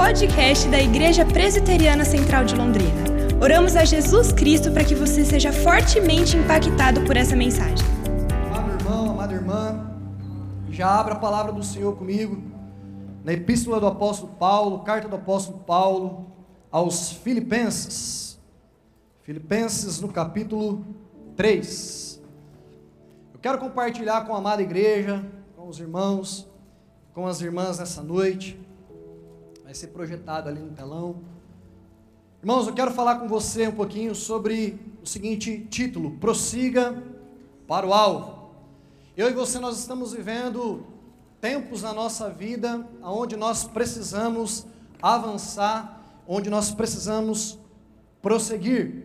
podcast da Igreja Presbiteriana Central de Londrina. Oramos a Jesus Cristo para que você seja fortemente impactado por essa mensagem. Amado irmão, amada irmã, já abra a palavra do Senhor comigo, na Epístola do Apóstolo Paulo, carta do Apóstolo Paulo aos Filipenses. Filipenses no capítulo 3. Eu quero compartilhar com a amada igreja, com os irmãos, com as irmãs nessa noite. Vai ser projetado ali no telão. Irmãos, eu quero falar com você um pouquinho sobre o seguinte título: Prossiga para o alvo. Eu e você nós estamos vivendo tempos na nossa vida onde nós precisamos avançar, onde nós precisamos prosseguir.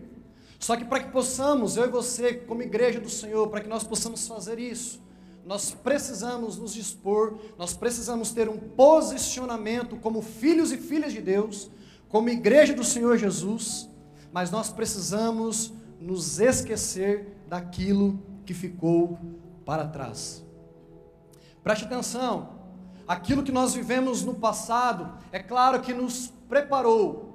Só que para que possamos, eu e você, como igreja do Senhor, para que nós possamos fazer isso, nós precisamos nos dispor, nós precisamos ter um posicionamento como filhos e filhas de Deus, como igreja do Senhor Jesus, mas nós precisamos nos esquecer daquilo que ficou para trás. Preste atenção, aquilo que nós vivemos no passado, é claro que nos preparou,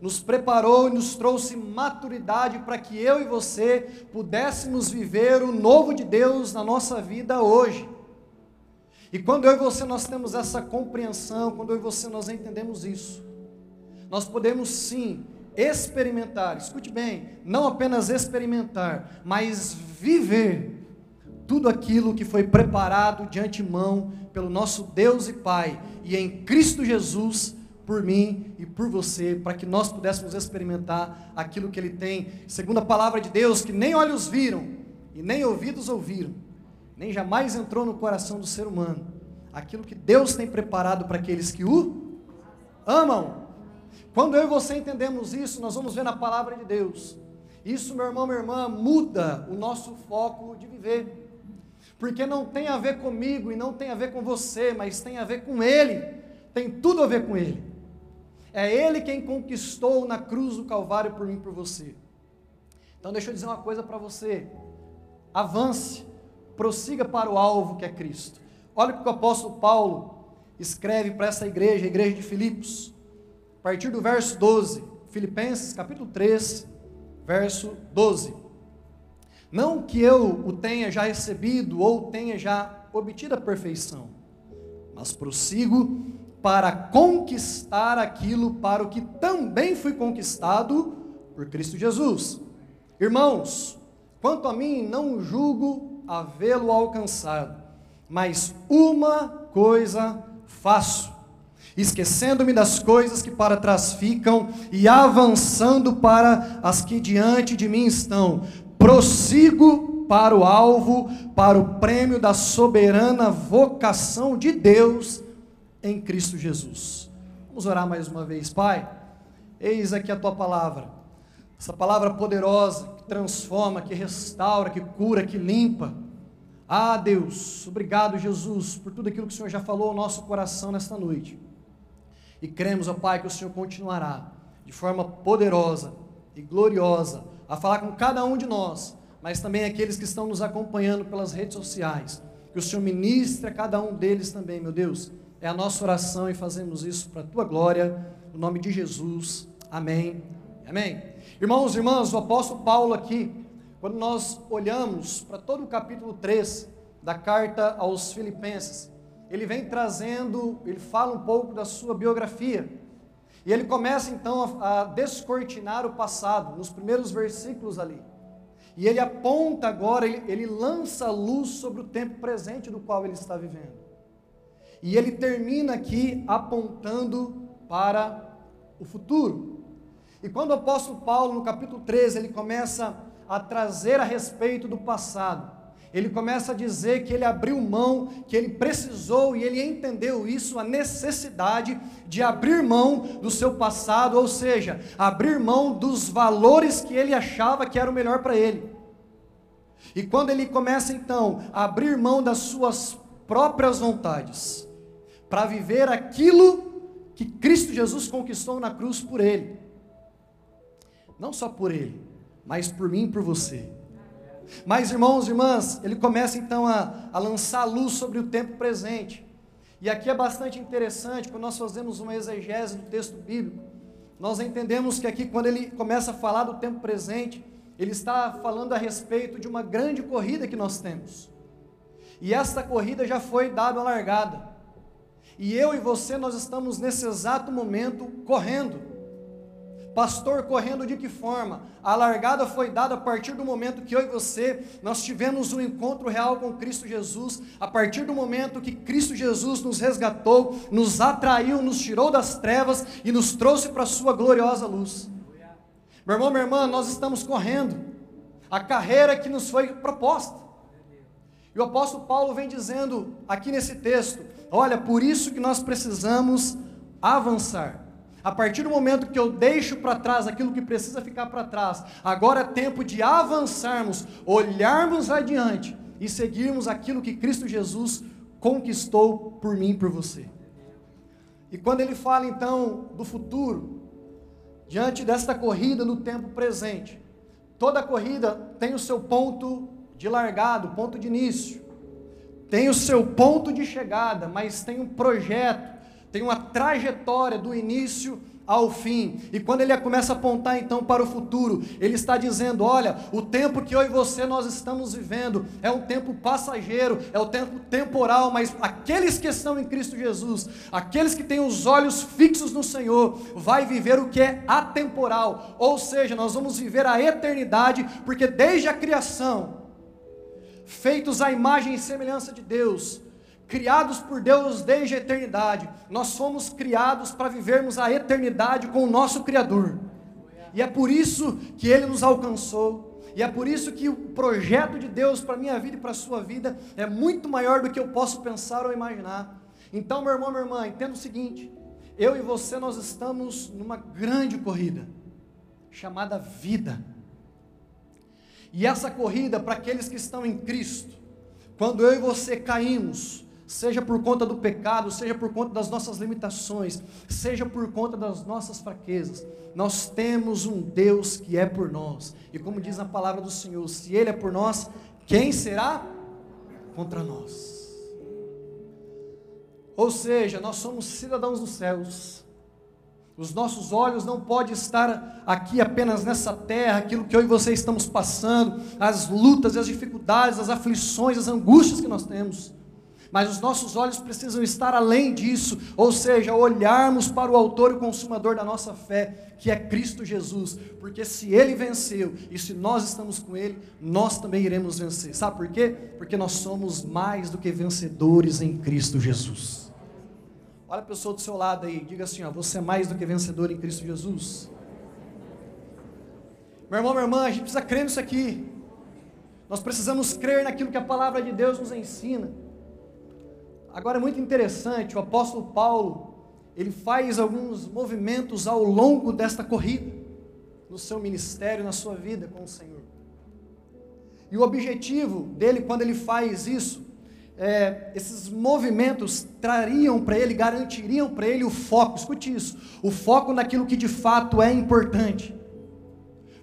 nos preparou e nos trouxe maturidade para que eu e você pudéssemos viver o novo de Deus na nossa vida hoje. E quando eu e você nós temos essa compreensão, quando eu e você nós entendemos isso, nós podemos sim experimentar, escute bem, não apenas experimentar, mas viver tudo aquilo que foi preparado de antemão pelo nosso Deus e Pai, e em Cristo Jesus por mim e por você, para que nós pudéssemos experimentar aquilo que Ele tem, segundo a palavra de Deus, que nem olhos viram e nem ouvidos ouviram, nem jamais entrou no coração do ser humano, aquilo que Deus tem preparado para aqueles que o amam. Quando eu e você entendemos isso, nós vamos ver na palavra de Deus. Isso, meu irmão, minha irmã, muda o nosso foco de viver. Porque não tem a ver comigo e não tem a ver com você, mas tem a ver com Ele. Tem tudo a ver com Ele. É Ele quem conquistou na cruz do Calvário por mim e por você. Então deixa eu dizer uma coisa para você. Avance, prossiga para o alvo que é Cristo. Olha o que o apóstolo Paulo escreve para essa igreja, a igreja de Filipos. A partir do verso 12, Filipenses capítulo 3, verso 12. Não que eu o tenha já recebido ou tenha já obtido a perfeição, mas prossigo para conquistar aquilo para o que também fui conquistado por Cristo Jesus. Irmãos, quanto a mim, não julgo havê-lo alcançado, mas uma coisa faço, esquecendo-me das coisas que para trás ficam e avançando para as que diante de mim estão, prossigo para o alvo, para o prêmio da soberana vocação de Deus em Cristo Jesus. Vamos orar mais uma vez, Pai. Eis aqui a tua palavra, essa palavra poderosa que transforma, que restaura, que cura, que limpa. Ah, Deus, obrigado, Jesus, por tudo aquilo que o Senhor já falou ao nosso coração nesta noite. E cremos, ó Pai, que o Senhor continuará de forma poderosa e gloriosa a falar com cada um de nós, mas também aqueles que estão nos acompanhando pelas redes sociais. Que o Senhor ministre a cada um deles também, meu Deus é a nossa oração e fazemos isso para a tua glória, no nome de Jesus. Amém. Amém. Irmãos e irmãs, o apóstolo Paulo aqui, quando nós olhamos para todo o capítulo 3 da carta aos Filipenses, ele vem trazendo, ele fala um pouco da sua biografia. E ele começa então a, a descortinar o passado, nos primeiros versículos ali. E ele aponta agora, ele, ele lança luz sobre o tempo presente do qual ele está vivendo. E ele termina aqui apontando para o futuro. E quando o apóstolo Paulo, no capítulo 13, ele começa a trazer a respeito do passado, ele começa a dizer que ele abriu mão, que ele precisou e ele entendeu isso, a necessidade de abrir mão do seu passado, ou seja, abrir mão dos valores que ele achava que era o melhor para ele. E quando ele começa então a abrir mão das suas próprias vontades, para viver aquilo que Cristo Jesus conquistou na cruz por ele. Não só por ele, mas por mim e por você. Mas, irmãos e irmãs, ele começa então a, a lançar luz sobre o tempo presente. E aqui é bastante interessante, quando nós fazemos uma exegese do texto bíblico, nós entendemos que aqui, quando ele começa a falar do tempo presente, ele está falando a respeito de uma grande corrida que nós temos. E esta corrida já foi dada a largada. E eu e você, nós estamos nesse exato momento correndo. Pastor, correndo de que forma? A largada foi dada a partir do momento que eu e você, nós tivemos um encontro real com Cristo Jesus, a partir do momento que Cristo Jesus nos resgatou, nos atraiu, nos tirou das trevas e nos trouxe para a sua gloriosa luz. Meu irmão, minha irmã, nós estamos correndo a carreira que nos foi proposta. E o apóstolo Paulo vem dizendo aqui nesse texto: olha, por isso que nós precisamos avançar. A partir do momento que eu deixo para trás aquilo que precisa ficar para trás, agora é tempo de avançarmos, olharmos adiante e seguirmos aquilo que Cristo Jesus conquistou por mim e por você. E quando ele fala então do futuro, diante desta corrida no tempo presente, toda corrida tem o seu ponto de largado, ponto de início, tem o seu ponto de chegada, mas tem um projeto tem uma trajetória do início ao fim. E quando ele começa a apontar então para o futuro, ele está dizendo: olha, o tempo que eu e você nós estamos vivendo é um tempo passageiro, é o um tempo temporal, mas aqueles que estão em Cristo Jesus, aqueles que têm os olhos fixos no Senhor, vai viver o que é atemporal. Ou seja, nós vamos viver a eternidade, porque desde a criação, feitos à imagem e semelhança de Deus, criados por Deus desde a eternidade. Nós fomos criados para vivermos a eternidade com o nosso Criador. E é por isso que Ele nos alcançou. E é por isso que o projeto de Deus para minha vida e para a sua vida é muito maior do que eu posso pensar ou imaginar. Então, meu irmão, minha irmã, entenda o seguinte: eu e você, nós estamos numa grande corrida, chamada vida. E essa corrida, para aqueles que estão em Cristo, quando eu e você caímos, seja por conta do pecado, seja por conta das nossas limitações, seja por conta das nossas fraquezas, nós temos um Deus que é por nós. E como diz a palavra do Senhor, se Ele é por nós, quem será contra nós? Ou seja, nós somos cidadãos dos céus. Os nossos olhos não podem estar aqui apenas nessa terra, aquilo que eu e você estamos passando, as lutas, as dificuldades, as aflições, as angústias que nós temos. Mas os nossos olhos precisam estar além disso, ou seja, olharmos para o Autor e Consumador da nossa fé, que é Cristo Jesus, porque se Ele venceu e se nós estamos com Ele, nós também iremos vencer. Sabe por quê? Porque nós somos mais do que vencedores em Cristo Jesus. Olha a pessoa do seu lado aí, diga assim: ó, você é mais do que vencedor em Cristo Jesus. Meu irmão, minha irmã, a gente precisa crer nisso aqui. Nós precisamos crer naquilo que a palavra de Deus nos ensina. Agora é muito interessante, o apóstolo Paulo, ele faz alguns movimentos ao longo desta corrida, no seu ministério, na sua vida com o Senhor. E o objetivo dele, quando ele faz isso, é, esses movimentos trariam para ele, garantiriam para ele o foco, escute isso, o foco naquilo que de fato é importante.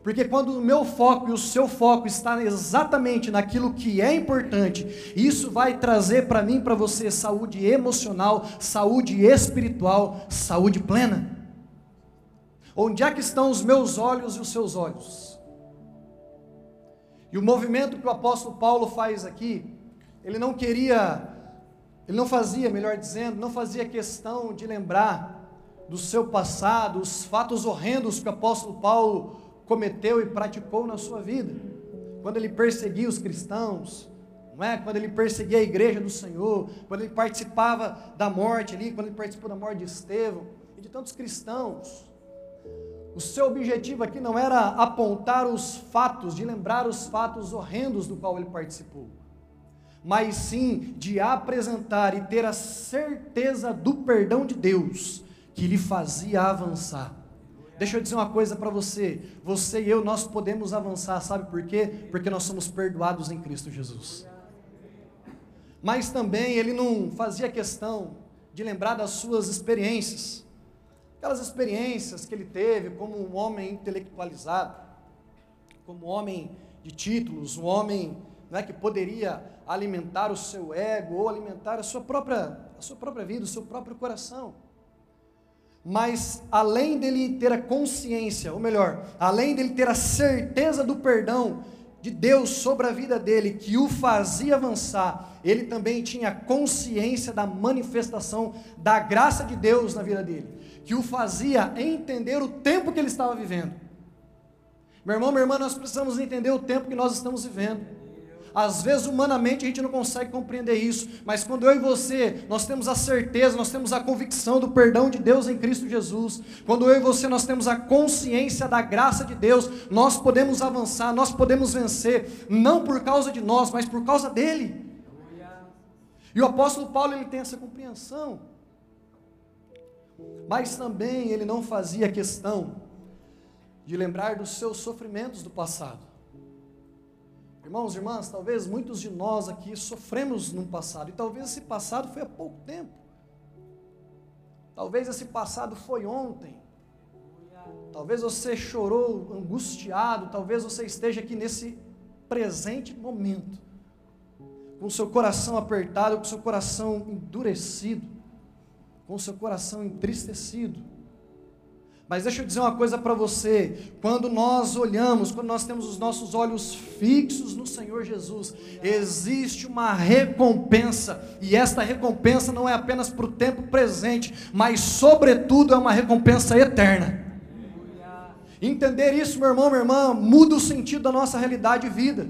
Porque quando o meu foco e o seu foco está exatamente naquilo que é importante, isso vai trazer para mim, para você, saúde emocional, saúde espiritual, saúde plena. Onde é que estão os meus olhos e os seus olhos? E o movimento que o apóstolo Paulo faz aqui, ele não queria, ele não fazia, melhor dizendo, não fazia questão de lembrar do seu passado, os fatos horrendos que o apóstolo Paulo cometeu e praticou na sua vida. Quando ele perseguia os cristãos, não é? Quando ele perseguia a igreja do Senhor, quando ele participava da morte ali, quando ele participou da morte de Estevão e de tantos cristãos. O seu objetivo aqui não era apontar os fatos, de lembrar os fatos horrendos do qual ele participou, mas sim de apresentar e ter a certeza do perdão de Deus que lhe fazia avançar. Deixa eu dizer uma coisa para você. Você e eu, nós podemos avançar, sabe por quê? Porque nós somos perdoados em Cristo Jesus. Mas também ele não fazia questão de lembrar das suas experiências. Aquelas experiências que ele teve como um homem intelectualizado, como um homem de títulos, um homem não é que poderia alimentar o seu ego ou alimentar a sua própria, a sua própria vida, o seu próprio coração. Mas além dele ter a consciência, ou melhor, além dele ter a certeza do perdão de Deus sobre a vida dele, que o fazia avançar, ele também tinha consciência da manifestação da graça de Deus na vida dele, que o fazia entender o tempo que ele estava vivendo. Meu irmão, minha irmã, nós precisamos entender o tempo que nós estamos vivendo. Às vezes, humanamente, a gente não consegue compreender isso, mas quando eu e você, nós temos a certeza, nós temos a convicção do perdão de Deus em Cristo Jesus, quando eu e você, nós temos a consciência da graça de Deus, nós podemos avançar, nós podemos vencer, não por causa de nós, mas por causa dEle. E o apóstolo Paulo, ele tem essa compreensão, mas também ele não fazia questão de lembrar dos seus sofrimentos do passado. Irmãos e irmãs, talvez muitos de nós aqui sofremos no passado, e talvez esse passado foi há pouco tempo. Talvez esse passado foi ontem. Talvez você chorou angustiado, talvez você esteja aqui nesse presente momento, com seu coração apertado, com seu coração endurecido, com seu coração entristecido. Mas deixa eu dizer uma coisa para você: quando nós olhamos, quando nós temos os nossos olhos fixos no Senhor Jesus, existe uma recompensa, e esta recompensa não é apenas para o tempo presente, mas, sobretudo, é uma recompensa eterna. Entender isso, meu irmão, minha irmã, muda o sentido da nossa realidade de vida.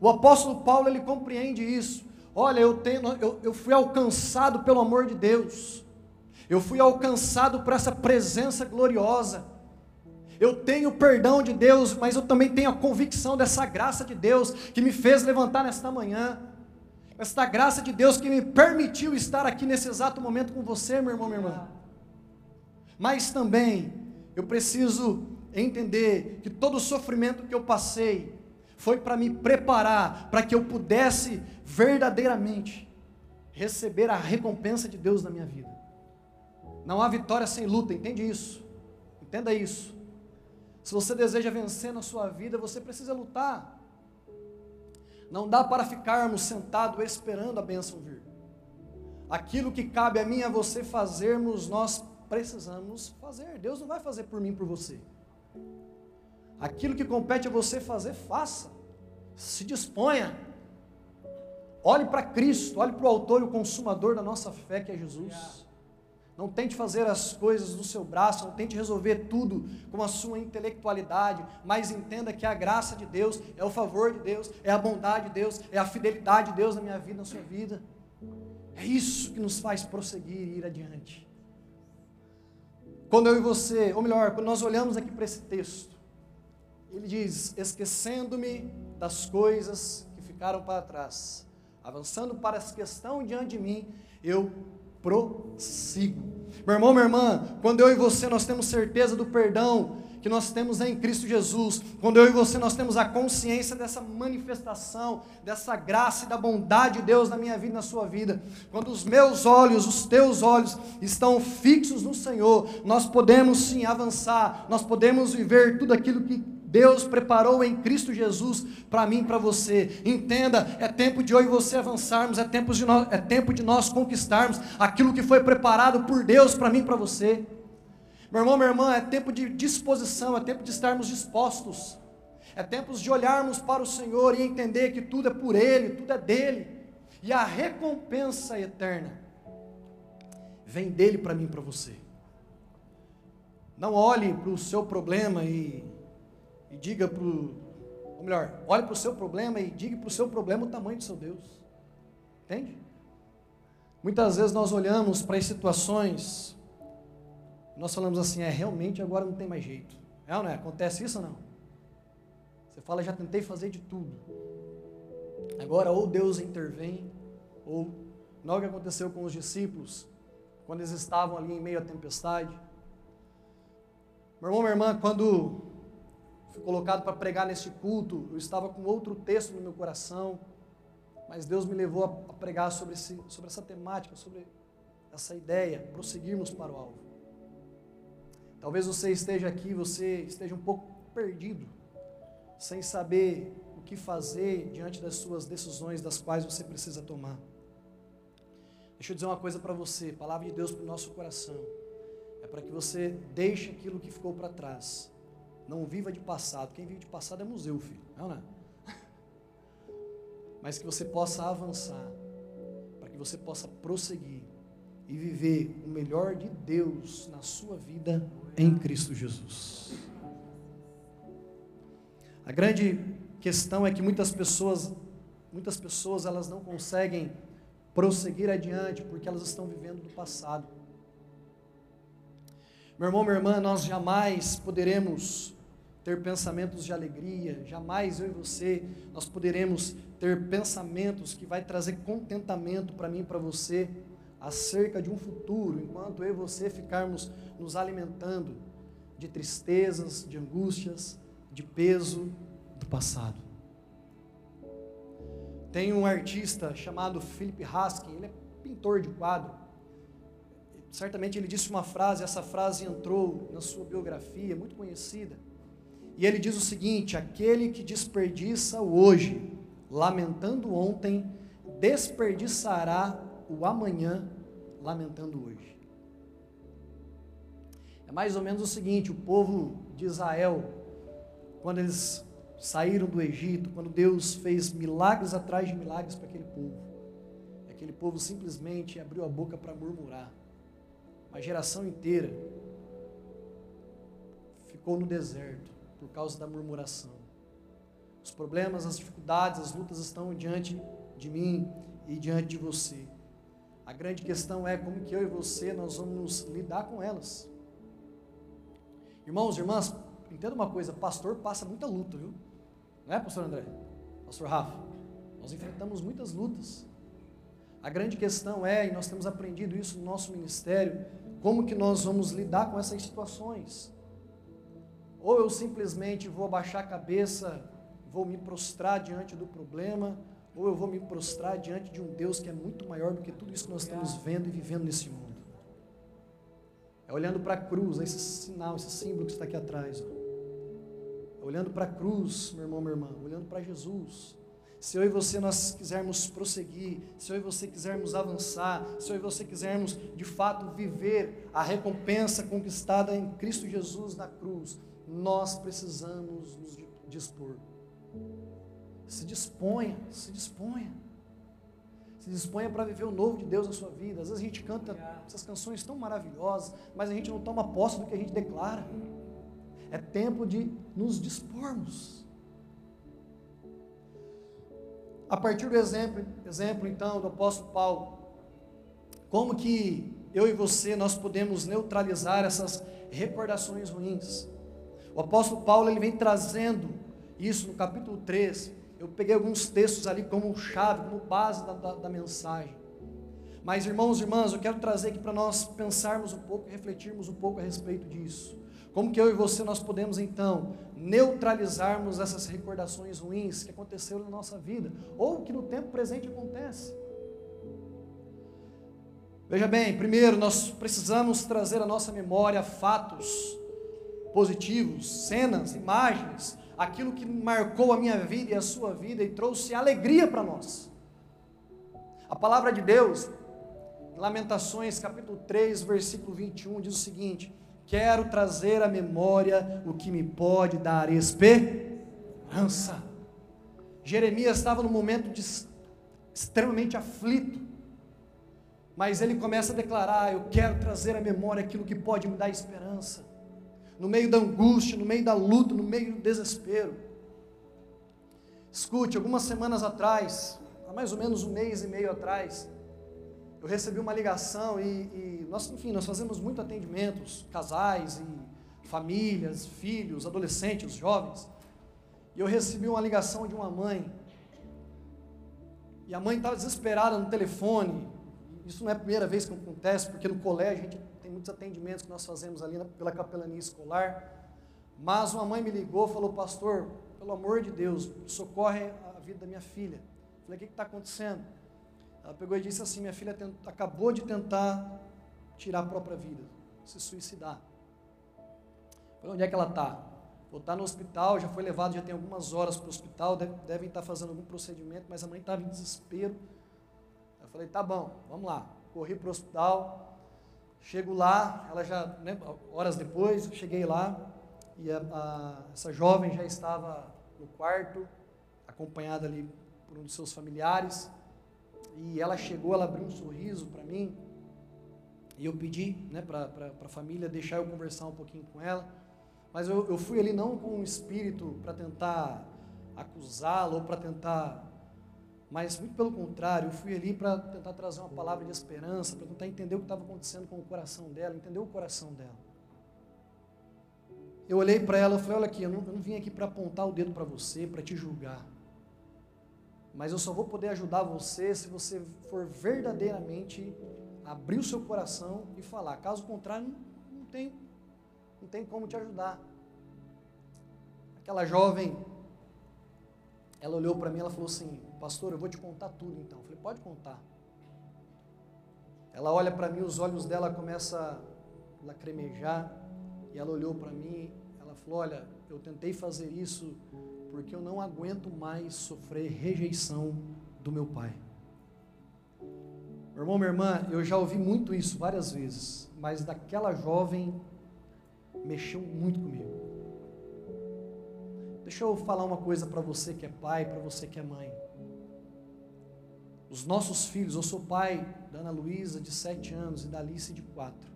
O apóstolo Paulo ele compreende isso. Olha, eu, tenho, eu, eu fui alcançado pelo amor de Deus. Eu fui alcançado por essa presença gloriosa. Eu tenho perdão de Deus, mas eu também tenho a convicção dessa graça de Deus que me fez levantar nesta manhã. Esta graça de Deus que me permitiu estar aqui nesse exato momento com você, meu irmão, minha irmã. Mas também eu preciso entender que todo o sofrimento que eu passei foi para me preparar para que eu pudesse verdadeiramente receber a recompensa de Deus na minha vida. Não há vitória sem luta, entende isso? Entenda isso. Se você deseja vencer na sua vida, você precisa lutar. Não dá para ficarmos sentados esperando a bênção vir. Aquilo que cabe a mim e a você fazermos, nós precisamos fazer. Deus não vai fazer por mim, por você. Aquilo que compete a você fazer, faça. Se disponha. Olhe para Cristo, olhe para o autor e o consumador da nossa fé, que é Jesus. Não tente fazer as coisas do seu braço, não tente resolver tudo com a sua intelectualidade, mas entenda que a graça de Deus é o favor de Deus, é a bondade de Deus, é a fidelidade de Deus na minha vida, na sua vida. É isso que nos faz prosseguir e ir adiante. Quando eu e você, ou melhor, quando nós olhamos aqui para esse texto, ele diz: esquecendo-me das coisas que ficaram para trás, avançando para essa questão diante de mim, eu prossigo. Meu irmão, minha irmã, quando eu e você nós temos certeza do perdão que nós temos em Cristo Jesus, quando eu e você nós temos a consciência dessa manifestação, dessa graça e da bondade de Deus na minha vida e na sua vida, quando os meus olhos, os teus olhos estão fixos no Senhor, nós podemos sim avançar, nós podemos viver tudo aquilo que Deus preparou em Cristo Jesus para mim e para você. Entenda, é tempo de eu e você avançarmos, é tempo de nós, é tempo de nós conquistarmos aquilo que foi preparado por Deus para mim e para você. Meu irmão, minha irmã, é tempo de disposição, é tempo de estarmos dispostos. É tempo de olharmos para o Senhor e entender que tudo é por Ele, tudo é dele. E a recompensa eterna vem dele para mim e para você. Não olhe para o seu problema e e diga para o. Ou melhor, olhe para o seu problema e diga para o seu problema o tamanho do seu Deus. Entende? Muitas vezes nós olhamos para as situações, nós falamos assim, é realmente agora não tem mais jeito. É ou não é? Acontece isso ou não? Você fala, já tentei fazer de tudo. Agora ou Deus intervém, ou não é o que aconteceu com os discípulos, quando eles estavam ali em meio à tempestade. Meu irmão, minha irmã, quando fui colocado para pregar neste culto, eu estava com outro texto no meu coração, mas Deus me levou a pregar sobre, esse, sobre essa temática, sobre essa ideia, prosseguirmos para o alvo. Talvez você esteja aqui, você esteja um pouco perdido, sem saber o que fazer diante das suas decisões, das quais você precisa tomar. Deixa eu dizer uma coisa para você, palavra de Deus para o nosso coração. É para que você deixe aquilo que ficou para trás. Não viva de passado. Quem vive de passado é museu, filho. Não, não é? Mas que você possa avançar, para que você possa prosseguir e viver o melhor de Deus na sua vida em Cristo Jesus. A grande questão é que muitas pessoas, muitas pessoas elas não conseguem prosseguir adiante porque elas estão vivendo do passado. Meu irmão, minha irmã, nós jamais poderemos ter pensamentos de alegria, jamais eu e você nós poderemos ter pensamentos que vai trazer contentamento para mim e para você acerca de um futuro, enquanto eu e você ficarmos nos alimentando de tristezas, de angústias, de peso do passado. Tem um artista chamado Philip Haskin, ele é pintor de quadro. Certamente ele disse uma frase, essa frase entrou na sua biografia, muito conhecida. E ele diz o seguinte: aquele que desperdiça o hoje, lamentando ontem, desperdiçará o amanhã, lamentando hoje. É mais ou menos o seguinte: o povo de Israel, quando eles saíram do Egito, quando Deus fez milagres atrás de milagres para aquele povo, aquele povo simplesmente abriu a boca para murmurar. Uma geração inteira ficou no deserto por causa da murmuração. Os problemas, as dificuldades, as lutas estão diante de mim e diante de você. A grande questão é como que eu e você nós vamos lidar com elas. Irmãos, irmãs, entenda uma coisa, pastor passa muita luta, viu? Não é, pastor André? Pastor Rafa? Nós enfrentamos muitas lutas. A grande questão é, e nós temos aprendido isso no nosso ministério, como que nós vamos lidar com essas situações. Ou eu simplesmente vou abaixar a cabeça, vou me prostrar diante do problema, ou eu vou me prostrar diante de um Deus que é muito maior do que tudo isso que nós estamos vendo e vivendo nesse mundo. É olhando para a cruz, esse sinal, esse símbolo que está aqui atrás. Ó. É olhando para a cruz, meu irmão, minha irmã, olhando para Jesus. Se eu e você nós quisermos prosseguir, se eu e você quisermos avançar, se eu e você quisermos de fato viver a recompensa conquistada em Cristo Jesus na cruz, nós precisamos nos dispor. Se disponha, se disponha. Se disponha para viver o novo de Deus na sua vida. Às vezes a gente canta essas canções tão maravilhosas, mas a gente não toma posse do que a gente declara. É tempo de nos dispormos. A partir do exemplo, exemplo então do apóstolo Paulo, como que eu e você nós podemos neutralizar essas recordações ruins? O apóstolo Paulo ele vem trazendo isso no capítulo 3. Eu peguei alguns textos ali como chave, como base da, da, da mensagem. Mas, irmãos e irmãs, eu quero trazer aqui para nós pensarmos um pouco refletirmos um pouco a respeito disso. Como que eu e você nós podemos então neutralizarmos essas recordações ruins que aconteceram na nossa vida ou que no tempo presente acontece? Veja bem, primeiro nós precisamos trazer à nossa memória fatos positivos, cenas, imagens, aquilo que marcou a minha vida e a sua vida e trouxe alegria para nós. A palavra de Deus, Lamentações capítulo 3, versículo 21, diz o seguinte: Quero trazer à memória o que me pode dar esperança. Jeremias estava num momento de, extremamente aflito, mas ele começa a declarar: Eu quero trazer à memória aquilo que pode me dar esperança no meio da angústia, no meio da luta, no meio do desespero. Escute, algumas semanas atrás, há mais ou menos um mês e meio atrás, eu recebi uma ligação e, e nós, enfim, nós fazemos muito atendimentos, casais e famílias, filhos, adolescentes, jovens. E eu recebi uma ligação de uma mãe. E a mãe estava desesperada no telefone. Isso não é a primeira vez que acontece, porque no colégio a gente muitos atendimentos que nós fazemos ali pela capelania escolar. Mas uma mãe me ligou falou, pastor, pelo amor de Deus, socorre a vida da minha filha. Falei, o que está acontecendo? Ela pegou e disse assim, minha filha tent, acabou de tentar tirar a própria vida, se suicidar. Falei, onde é que ela está? Estar no hospital, já foi levado, já tem algumas horas para o hospital, deve, devem estar fazendo algum procedimento, mas a mãe estava em desespero. Eu falei, tá bom, vamos lá. Corri para o hospital, chego lá, ela já, né, horas depois, cheguei lá, e a, a, essa jovem já estava no quarto, acompanhada ali por um dos seus familiares, e ela chegou, ela abriu um sorriso para mim, e eu pedi né, para a família deixar eu conversar um pouquinho com ela. Mas eu, eu fui ali não com um espírito para tentar acusá-la ou para tentar. Mas muito pelo contrário, eu fui ali para tentar trazer uma palavra de esperança, para tentar entender o que estava acontecendo com o coração dela, entender o coração dela. Eu olhei para ela e falei: Olha aqui, eu não, eu não vim aqui para apontar o dedo para você, para te julgar. Mas eu só vou poder ajudar você se você for verdadeiramente abrir o seu coração e falar. Caso contrário, não, não tem, não tem como te ajudar. Aquela jovem, ela olhou para mim, ela falou assim, pastor, eu vou te contar tudo então. Eu falei, pode contar. Ela olha para mim, os olhos dela começam a lacrimejar, e ela olhou para mim, ela falou, olha, eu tentei fazer isso porque eu não aguento mais sofrer rejeição do meu pai. Meu irmão, minha irmã, eu já ouvi muito isso várias vezes, mas daquela jovem mexeu muito comigo. Deixa eu falar uma coisa para você que é pai, para você que é mãe. Os nossos filhos, eu sou pai da Ana Luísa, de 7 anos, e da Alice, de 4.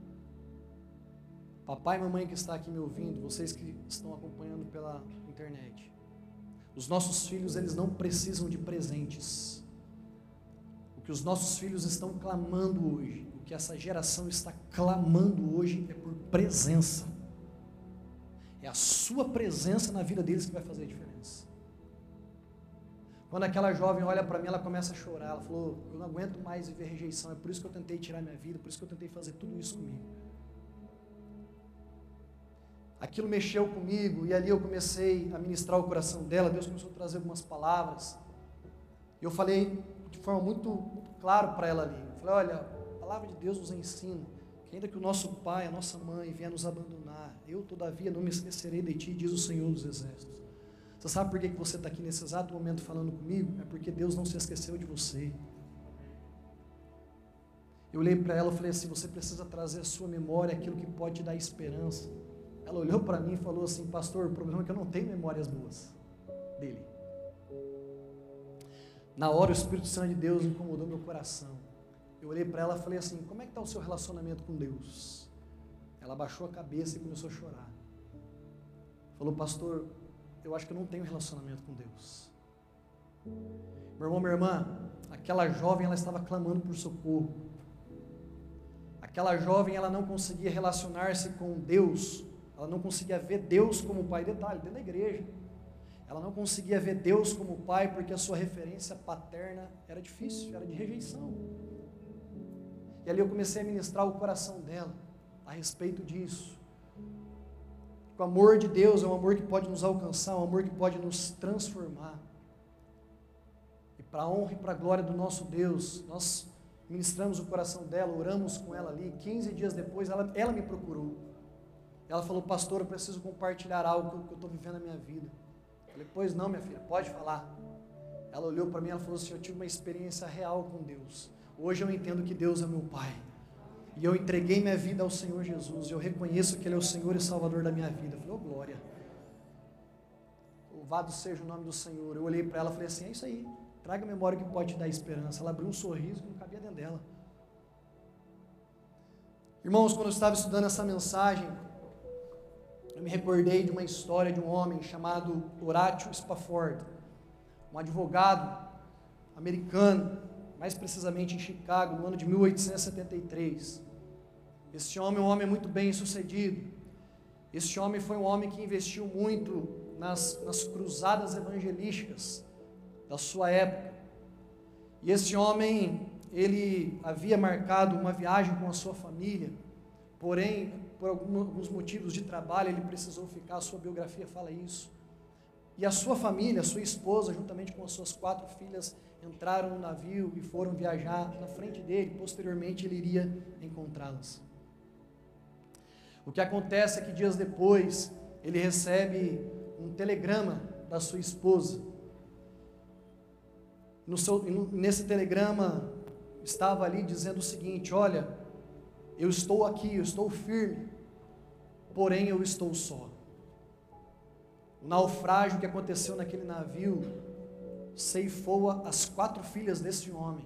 Papai e mamãe que está aqui me ouvindo, vocês que estão acompanhando pela internet. Os nossos filhos, eles não precisam de presentes. O que os nossos filhos estão clamando hoje, o que essa geração está clamando hoje é por presença. É a sua presença na vida deles que vai fazer a diferença. Quando aquela jovem olha para mim, ela começa a chorar. Ela falou: Eu não aguento mais viver rejeição. É por isso que eu tentei tirar minha vida, por isso que eu tentei fazer tudo isso comigo. Aquilo mexeu comigo e ali eu comecei a ministrar o coração dela. Deus começou a trazer algumas palavras. Eu falei de forma muito, muito clara para ela ali. Eu falei, olha, a palavra de Deus nos ensina que ainda que o nosso pai, a nossa mãe venha nos abandonar, eu todavia não me esquecerei de ti, diz o Senhor dos Exércitos. Você sabe por que você está aqui nesse exato momento falando comigo? É porque Deus não se esqueceu de você. Eu olhei para ela e falei assim: você precisa trazer à sua memória aquilo que pode te dar esperança. Ela olhou para mim e falou assim: Pastor, o problema é que eu não tenho memórias boas dele. Na hora o Espírito Santo de Deus incomodou meu coração. Eu olhei para ela e falei assim: Como é que está o seu relacionamento com Deus? Ela baixou a cabeça e começou a chorar. Falou, pastor, eu acho que eu não tenho relacionamento com Deus. Meu irmão, minha irmã, aquela jovem ela estava clamando por socorro. Aquela jovem ela não conseguia relacionar-se com Deus, ela não conseguia ver Deus como pai. Detalhe, dentro da igreja. Ela não conseguia ver Deus como pai porque a sua referência paterna era difícil, era de rejeição. E ali eu comecei a ministrar o coração dela a respeito disso. O amor de Deus é um amor que pode nos alcançar, um amor que pode nos transformar. E para a honra e para a glória do nosso Deus, nós ministramos o coração dela, oramos com ela ali. 15 dias depois, ela, ela me procurou. Ela falou, pastor, eu preciso compartilhar algo que eu estou vivendo na minha vida. Falei, pois não, minha filha, pode falar. Ela olhou para mim e falou assim: Eu tive uma experiência real com Deus. Hoje eu entendo que Deus é meu Pai. E eu entreguei minha vida ao Senhor Jesus. Eu reconheço que Ele é o Senhor e Salvador da minha vida. Eu falei, oh glória. Louvado seja o nome do Senhor. Eu olhei para ela e falei assim: É isso aí. Traga a memória que pode te dar esperança. Ela abriu um sorriso que não cabia dentro dela. Irmãos, quando eu estava estudando essa mensagem, eu me recordei de uma história de um homem chamado Horatio Spafford, um advogado americano, mais precisamente em Chicago, no ano de 1873. Este homem é um homem muito bem sucedido. Este homem foi um homem que investiu muito nas, nas cruzadas evangelísticas da sua época. E este homem, ele havia marcado uma viagem com a sua família, porém por alguns motivos de trabalho, ele precisou ficar, a sua biografia fala isso. E a sua família, a sua esposa, juntamente com as suas quatro filhas, entraram no navio e foram viajar na frente dele. Posteriormente, ele iria encontrá-las. O que acontece é que dias depois, ele recebe um telegrama da sua esposa. Seu, nesse telegrama estava ali dizendo o seguinte: Olha, eu estou aqui, eu estou firme, porém eu estou só. O naufrágio que aconteceu naquele navio ceifou as quatro filhas desse homem.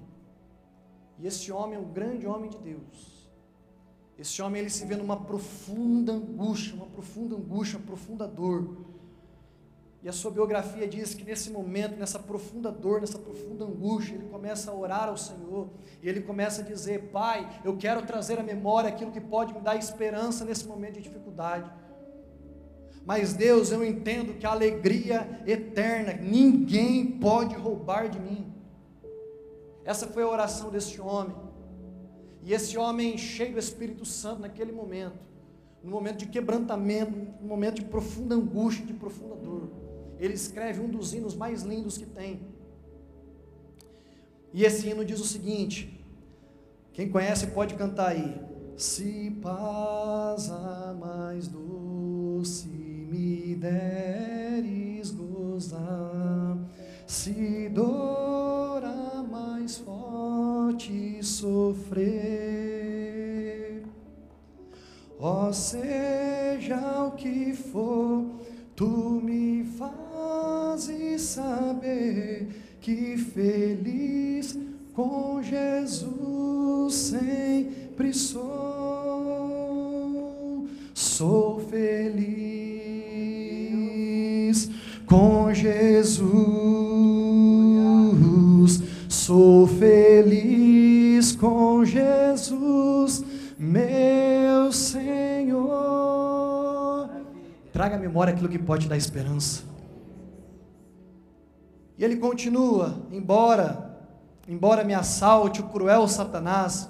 E esse homem é um grande homem de Deus. Esse homem ele se vê numa profunda angústia, uma profunda angústia, uma profunda dor. E a sua biografia diz que nesse momento, nessa profunda dor, nessa profunda angústia, ele começa a orar ao Senhor e ele começa a dizer: Pai, eu quero trazer à memória aquilo que pode me dar esperança nesse momento de dificuldade. Mas Deus, eu entendo que a alegria eterna ninguém pode roubar de mim. Essa foi a oração desse homem. E esse homem cheio do Espírito Santo naquele momento, no momento de quebrantamento, no momento de profunda angústia, de profunda dor, ele escreve um dos hinos mais lindos que tem. E esse hino diz o seguinte: quem conhece pode cantar aí. Se paz a mais doce me deres gozar, se dor a mais forte sofrer, ó seja o que for, tu me fazes saber que feliz com Jesus sempre sou. Sou feliz com Jesus. Sou feliz com Jesus, meu Senhor. Traga à memória aquilo que pode dar esperança. E ele continua: embora, embora me assalte o cruel Satanás,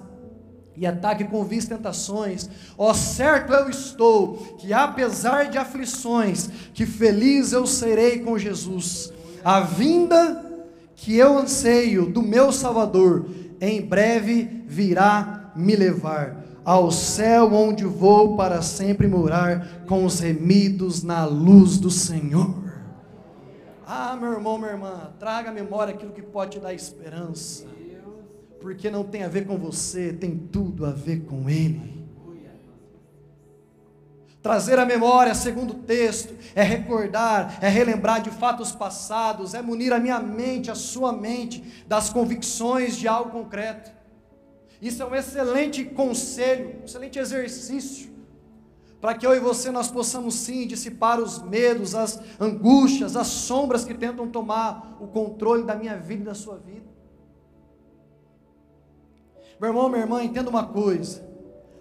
e ataque com vis tentações, ó certo eu estou, que apesar de aflições, que feliz eu serei com Jesus. A vinda que eu anseio do meu Salvador, em breve virá me levar ao céu onde vou para sempre morar com os remidos na luz do Senhor. Ah, meu irmão, minha irmã, traga à memória aquilo que pode te dar esperança porque não tem a ver com você, tem tudo a ver com Ele. Trazer a memória, segundo o texto, é recordar, é relembrar de fatos passados, é munir a minha mente, a sua mente, das convicções de algo concreto. Isso é um excelente conselho, um excelente exercício, para que eu e você nós possamos sim dissipar os medos, as angústias, as sombras que tentam tomar o controle da minha vida e da sua vida. Meu irmão, minha irmã, entenda uma coisa: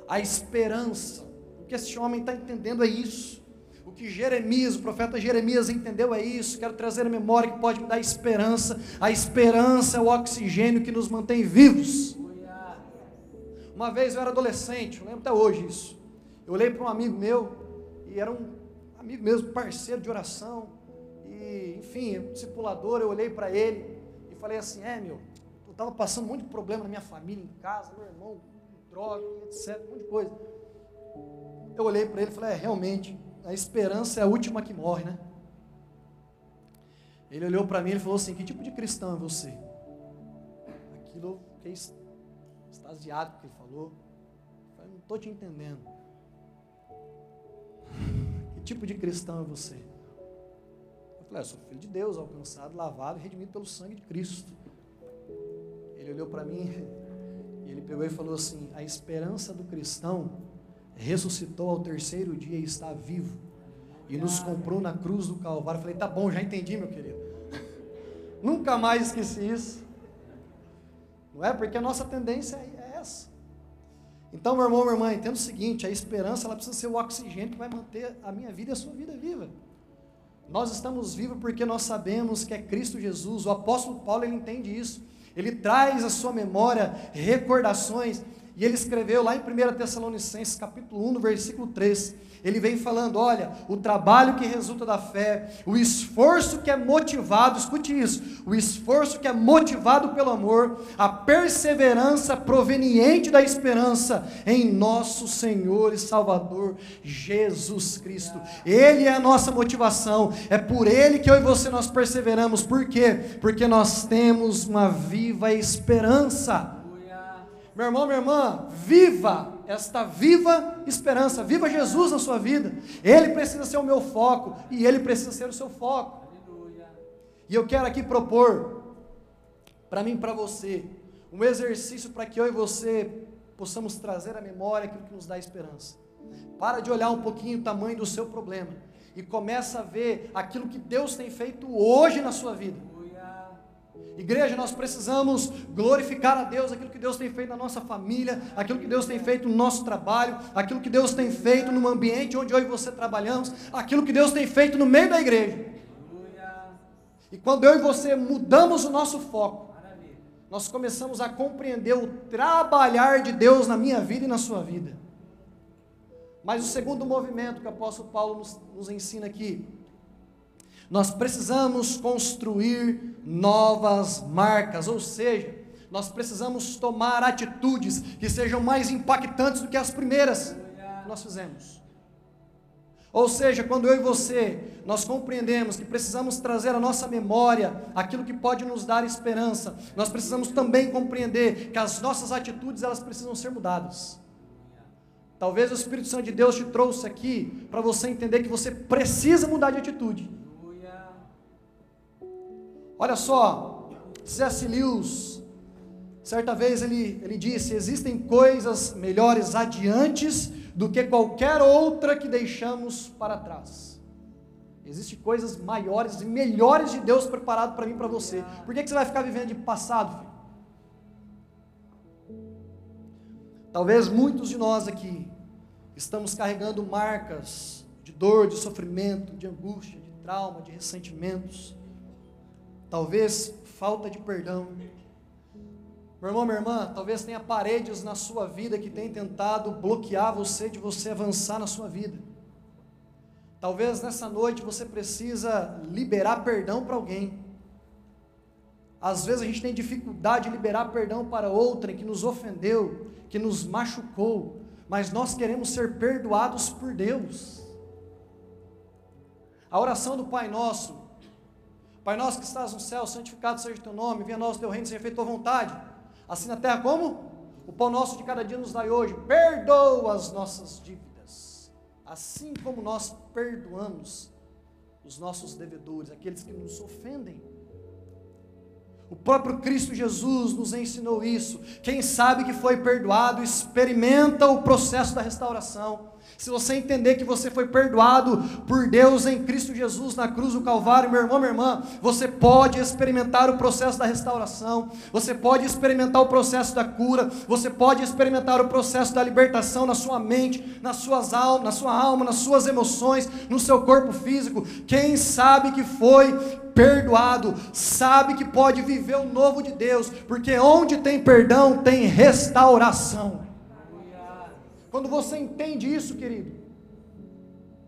a esperança, o que esse homem está entendendo é isso. O que Jeremias, o profeta Jeremias entendeu é isso. Quero trazer a memória que pode me dar esperança. A esperança é o oxigênio que nos mantém vivos. Uma vez eu era adolescente, eu lembro até hoje isso. Eu olhei para um amigo meu, e era um amigo mesmo, parceiro de oração, e enfim, um discipulador, eu olhei para ele e falei assim: é meu, estava passando de problema na minha família, em casa, meu irmão, droga, etc, um monte de coisa. Eu olhei para ele e falei, é, realmente, a esperança é a última que morre, né? Ele olhou para mim e falou assim, que tipo de cristão é você? Aquilo eu fiquei extasiado com o que ele falou. Eu falei, não estou te entendendo. Que tipo de cristão é você? Eu falei, ah, eu sou filho de Deus, alcançado, lavado e redimido pelo sangue de Cristo. Ele olhou para mim e ele pegou e falou assim: A esperança do cristão ressuscitou ao terceiro dia e está vivo. E nos comprou na cruz do Calvário. Eu falei: Tá bom, já entendi, meu querido. Nunca mais esqueci isso. Não é? Porque a nossa tendência é essa. Então, meu irmão, minha irmã, entenda o seguinte: a esperança ela precisa ser o oxigênio que vai manter a minha vida e a sua vida viva. Nós estamos vivos porque nós sabemos que é Cristo Jesus. O apóstolo Paulo ele entende isso ele traz à sua memória recordações E ele escreveu lá em 1 Tessalonicenses, capítulo 1, no versículo 3. Ele vem falando: olha, o trabalho que resulta da fé, o esforço que é motivado, escute isso, o esforço que é motivado pelo amor, a perseverança proveniente da esperança em nosso Senhor e Salvador Jesus Cristo. Ele é a nossa motivação, é por ele que eu e você nós perseveramos. Por quê? Porque nós temos uma viva esperança. Meu irmão, minha irmã, viva esta viva esperança, viva Jesus na sua vida. Ele precisa ser o meu foco e ele precisa ser o seu foco. E eu quero aqui propor para mim e para você um exercício para que eu e você possamos trazer à memória aquilo que nos dá esperança. Para de olhar um pouquinho o tamanho do seu problema e começa a ver aquilo que Deus tem feito hoje na sua vida. Igreja, nós precisamos glorificar a Deus, aquilo que Deus tem feito na nossa família, aquilo que Deus tem feito no nosso trabalho, aquilo que Deus tem feito no ambiente onde eu e você trabalhamos, aquilo que Deus tem feito no meio da igreja. E quando eu e você mudamos o nosso foco, nós começamos a compreender o trabalhar de Deus na minha vida e na sua vida. Mas o segundo movimento que o apóstolo Paulo nos, nos ensina aqui, nós precisamos construir novas marcas, ou seja, nós precisamos tomar atitudes que sejam mais impactantes do que as primeiras que nós fizemos. Ou seja, quando eu e você, nós compreendemos que precisamos trazer à nossa memória aquilo que pode nos dar esperança, nós precisamos também compreender que as nossas atitudes, elas precisam ser mudadas. Talvez o Espírito Santo de Deus te trouxe aqui para você entender que você precisa mudar de atitude. Olha só, C.S. Lewis, certa vez ele, ele disse: existem coisas melhores adiante do que qualquer outra que deixamos para trás. Existem coisas maiores e melhores de Deus preparado para mim e para você. Por que, que você vai ficar vivendo de passado, filho? Talvez muitos de nós aqui estamos carregando marcas de dor, de sofrimento, de angústia, de trauma, de ressentimentos talvez falta de perdão. Meu irmão, minha irmã, talvez tenha paredes na sua vida que tem tentado bloquear você de você avançar na sua vida. Talvez nessa noite você precisa liberar perdão para alguém. Às vezes a gente tem dificuldade de liberar perdão para outrem que nos ofendeu, que nos machucou, mas nós queremos ser perdoados por Deus. A oração do Pai Nosso Pai nosso que estás no céu, santificado seja o teu nome, venha a nós o teu reino, seja feita tua vontade. Assim na terra como? O pão nosso de cada dia nos dai hoje. Perdoa as nossas dívidas, assim como nós perdoamos os nossos devedores, aqueles que nos ofendem. O próprio Cristo Jesus nos ensinou isso. Quem sabe que foi perdoado, experimenta o processo da restauração. Se você entender que você foi perdoado por Deus em Cristo Jesus na cruz do Calvário, meu irmão, minha irmã, você pode experimentar o processo da restauração, você pode experimentar o processo da cura, você pode experimentar o processo da libertação na sua mente, nas suas almas, na sua alma, nas suas emoções, no seu corpo físico. Quem sabe que foi perdoado, sabe que pode viver o novo de Deus, porque onde tem perdão tem restauração. Quando você entende isso, querido,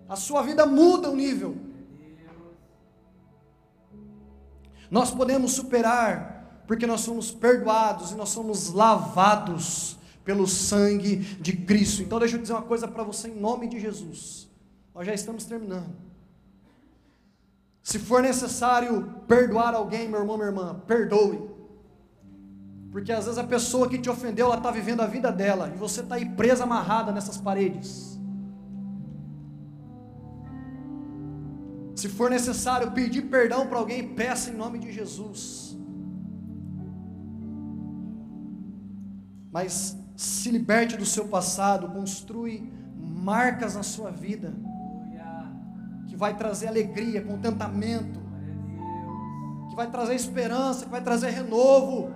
a sua vida muda o nível. Nós podemos superar, porque nós somos perdoados e nós somos lavados pelo sangue de Cristo. Então, deixa eu dizer uma coisa para você em nome de Jesus. Nós já estamos terminando. Se for necessário perdoar alguém, meu irmão, minha irmã, perdoe. Porque às vezes a pessoa que te ofendeu, ela está vivendo a vida dela, e você está aí presa, amarrada nessas paredes. Se for necessário pedir perdão para alguém, peça em nome de Jesus. Mas se liberte do seu passado, construi marcas na sua vida, que vai trazer alegria, contentamento, que vai trazer esperança, que vai trazer renovo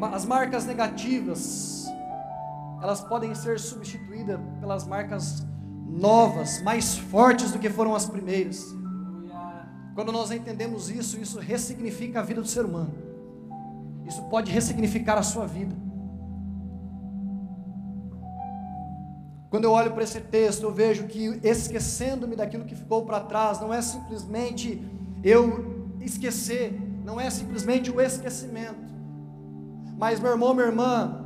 as marcas negativas, elas podem ser substituídas pelas marcas novas, mais fortes do que foram as primeiras. Quando nós entendemos isso, isso ressignifica a vida do ser humano. isso pode ressignificar a sua vida. Quando eu olho para esse texto, eu vejo que esquecendo-me daquilo que ficou para trás, não é simplesmente eu esquecer, não é simplesmente o esquecimento. Mas, meu irmão, minha irmã,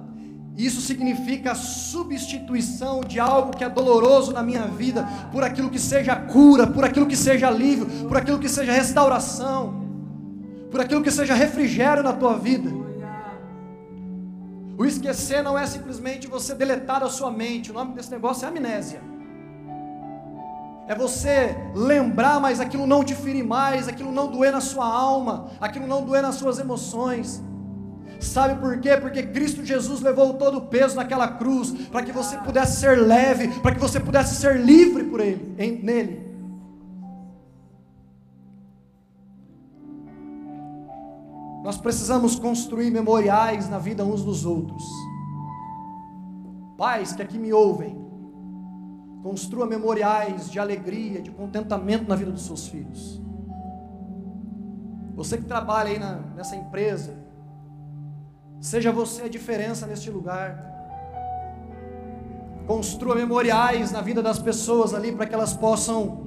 isso significa a substituição de algo que é doloroso na minha vida por aquilo que seja cura, por aquilo que seja alívio, por aquilo que seja restauração, por aquilo que seja refrigério na tua vida. O esquecer não é simplesmente você deletar da sua mente, o nome desse negócio é amnésia. É você lembrar, mas aquilo não te ferir mais, aquilo não doer na sua alma, aquilo não doer nas suas emoções. Sabe por quê? Porque Cristo Jesus levou todo o peso naquela cruz, para que você pudesse ser leve, para que você pudesse ser livre por Ele, em, nele. Nós precisamos construir memoriais na vida uns dos outros. Pais que aqui me ouvem, construa memoriais de alegria, de contentamento na vida dos seus filhos. Você que trabalha aí na, nessa empresa, Seja você a diferença neste lugar. Construa memoriais na vida das pessoas ali para que elas possam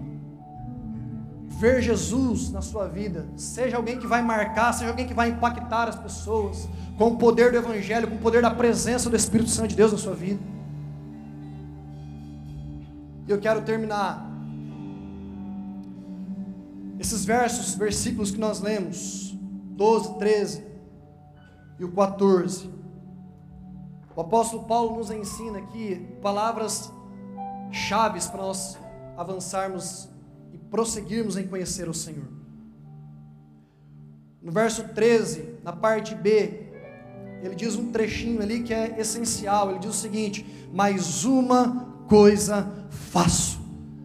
ver Jesus na sua vida. Seja alguém que vai marcar, seja alguém que vai impactar as pessoas com o poder do Evangelho, com o poder da presença do Espírito Santo de Deus na sua vida. E eu quero terminar esses versos, versículos que nós lemos, 12, 13 e o 14. O apóstolo Paulo nos ensina aqui palavras chaves para nós avançarmos e prosseguirmos em conhecer o Senhor. No verso 13, na parte B, ele diz um trechinho ali que é essencial. Ele diz o seguinte: Mas uma coisa faço.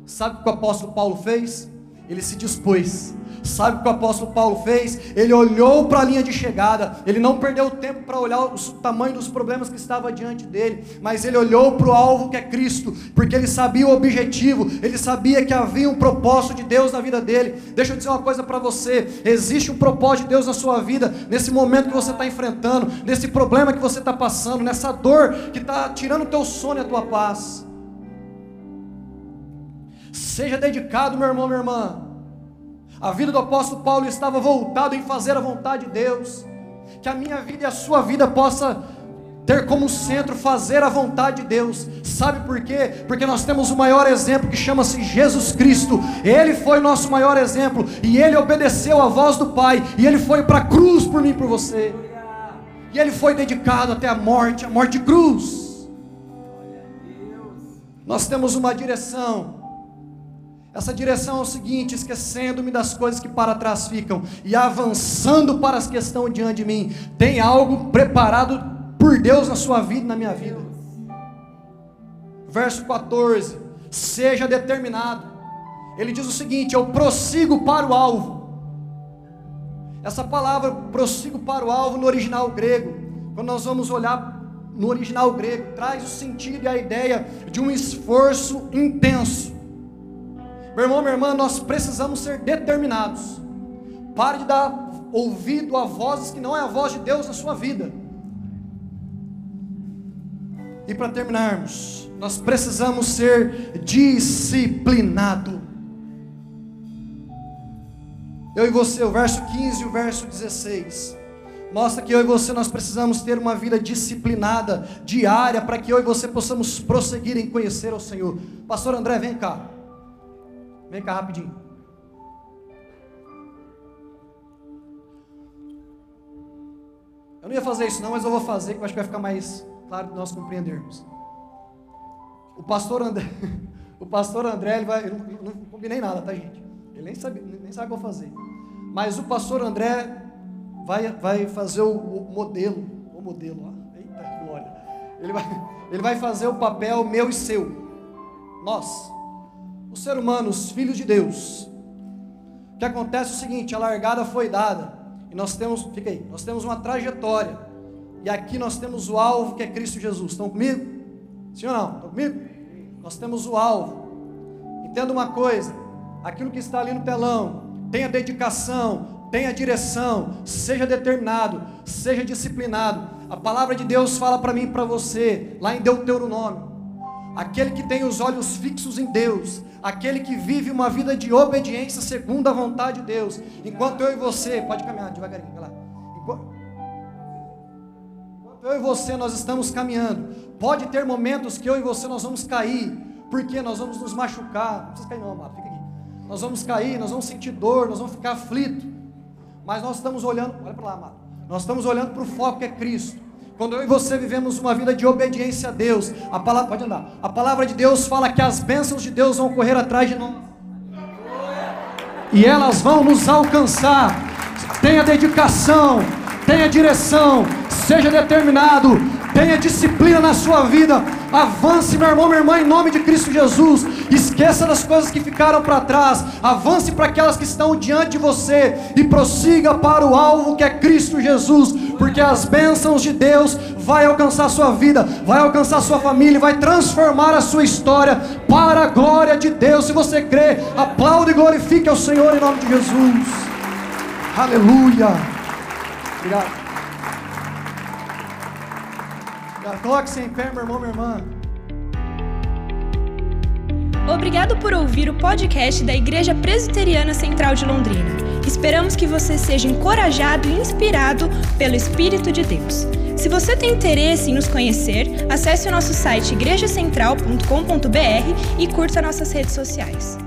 Sabe o que o apóstolo Paulo fez? Ele se dispôs Sabe o que o apóstolo Paulo fez? Ele olhou para a linha de chegada, ele não perdeu tempo para olhar o tamanho dos problemas que estava diante dele, mas ele olhou para o alvo que é Cristo, porque ele sabia o objetivo, ele sabia que havia um propósito de Deus na vida dele. Deixa eu dizer uma coisa para você: existe um propósito de Deus na sua vida, nesse momento que você está enfrentando, nesse problema que você está passando, nessa dor que está tirando o teu sono e a tua paz. Seja dedicado, meu irmão, minha irmã. A vida do apóstolo Paulo estava voltada em fazer a vontade de Deus. Que a minha vida e a sua vida possa ter como centro fazer a vontade de Deus. Sabe por quê? Porque nós temos o maior exemplo que chama-se Jesus Cristo. Ele foi nosso maior exemplo e ele obedeceu à voz do Pai e ele foi para a cruz por mim e por você. E ele foi dedicado até a morte, a morte de cruz. Nós temos uma direção essa direção é o seguinte: esquecendo-me das coisas que para trás ficam e avançando para as que estão diante de mim. Tem algo preparado por Deus na sua vida e na minha vida. Verso 14: Seja determinado. Ele diz o seguinte: Eu prossigo para o alvo. Essa palavra prossigo para o alvo no original grego, quando nós vamos olhar no original grego, traz o sentido e a ideia de um esforço intenso meu irmão, minha irmã, nós precisamos ser determinados. Pare de dar ouvido a vozes que não é a voz de Deus na sua vida. E para terminarmos, nós precisamos ser disciplinado. Eu e você, o verso 15 e o verso 16. Mostra que eu e você nós precisamos ter uma vida disciplinada, diária, para que eu e você possamos prosseguir em conhecer o Senhor. Pastor André, vem cá. Vem cá rapidinho. Eu não ia fazer isso não, mas eu vou fazer, que eu acho que vai ficar mais claro para nós compreendermos. O pastor André, o pastor André, ele vai, eu não, não combinei nada, tá gente? Ele nem sabe, nem sabe o que eu vou fazer. Mas o pastor André vai, vai fazer o, o modelo, o modelo, ó. eita glória. Ele vai, ele vai fazer o papel meu e seu. Nós o ser humano, os filhos de Deus. O que acontece é o seguinte: a largada foi dada, e nós temos, fica aí, nós temos uma trajetória, e aqui nós temos o alvo que é Cristo Jesus. Estão comigo? Sim ou não? Estão comigo? Nós temos o alvo. Entenda uma coisa: aquilo que está ali no telão, tenha dedicação, tenha direção, seja determinado, seja disciplinado. A palavra de Deus fala para mim e para você, lá em Deuteronômio. Aquele que tem os olhos fixos em Deus, aquele que vive uma vida de obediência segundo a vontade de Deus. Enquanto eu e você, pode caminhar devagarinho, vai lá. Enquanto, eu e você nós estamos caminhando, pode ter momentos que eu e você nós vamos cair, porque nós vamos nos machucar. Não precisa cair não, amado, fica aqui. Nós vamos cair, nós vamos sentir dor, nós vamos ficar aflitos. Mas nós estamos olhando, olha para lá, amado. Nós estamos olhando para o foco que é Cristo. Quando eu e você vivemos uma vida de obediência a Deus, a palavra pode andar. A palavra de Deus fala que as bênçãos de Deus vão correr atrás de nós. E elas vão nos alcançar. Tenha dedicação, tenha direção, seja determinado, tenha disciplina na sua vida. Avance, meu irmão, minha irmã, em nome de Cristo Jesus. Esqueça das coisas que ficaram para trás. Avance para aquelas que estão diante de você e prossiga para o alvo que é Cristo Jesus, porque as bênçãos de Deus vai alcançar sua vida, vai alcançar sua família, vai transformar a sua história para a glória de Deus. Se você crê, aplaude e glorifique ao Senhor em nome de Jesus. Aleluia. Obrigado. Coloque-se em pé, meu irmão, minha irmã. Obrigado por ouvir o podcast da Igreja Presbiteriana Central de Londrina. Esperamos que você seja encorajado e inspirado pelo Espírito de Deus. Se você tem interesse em nos conhecer, acesse o nosso site igrejacentral.com.br e curta nossas redes sociais.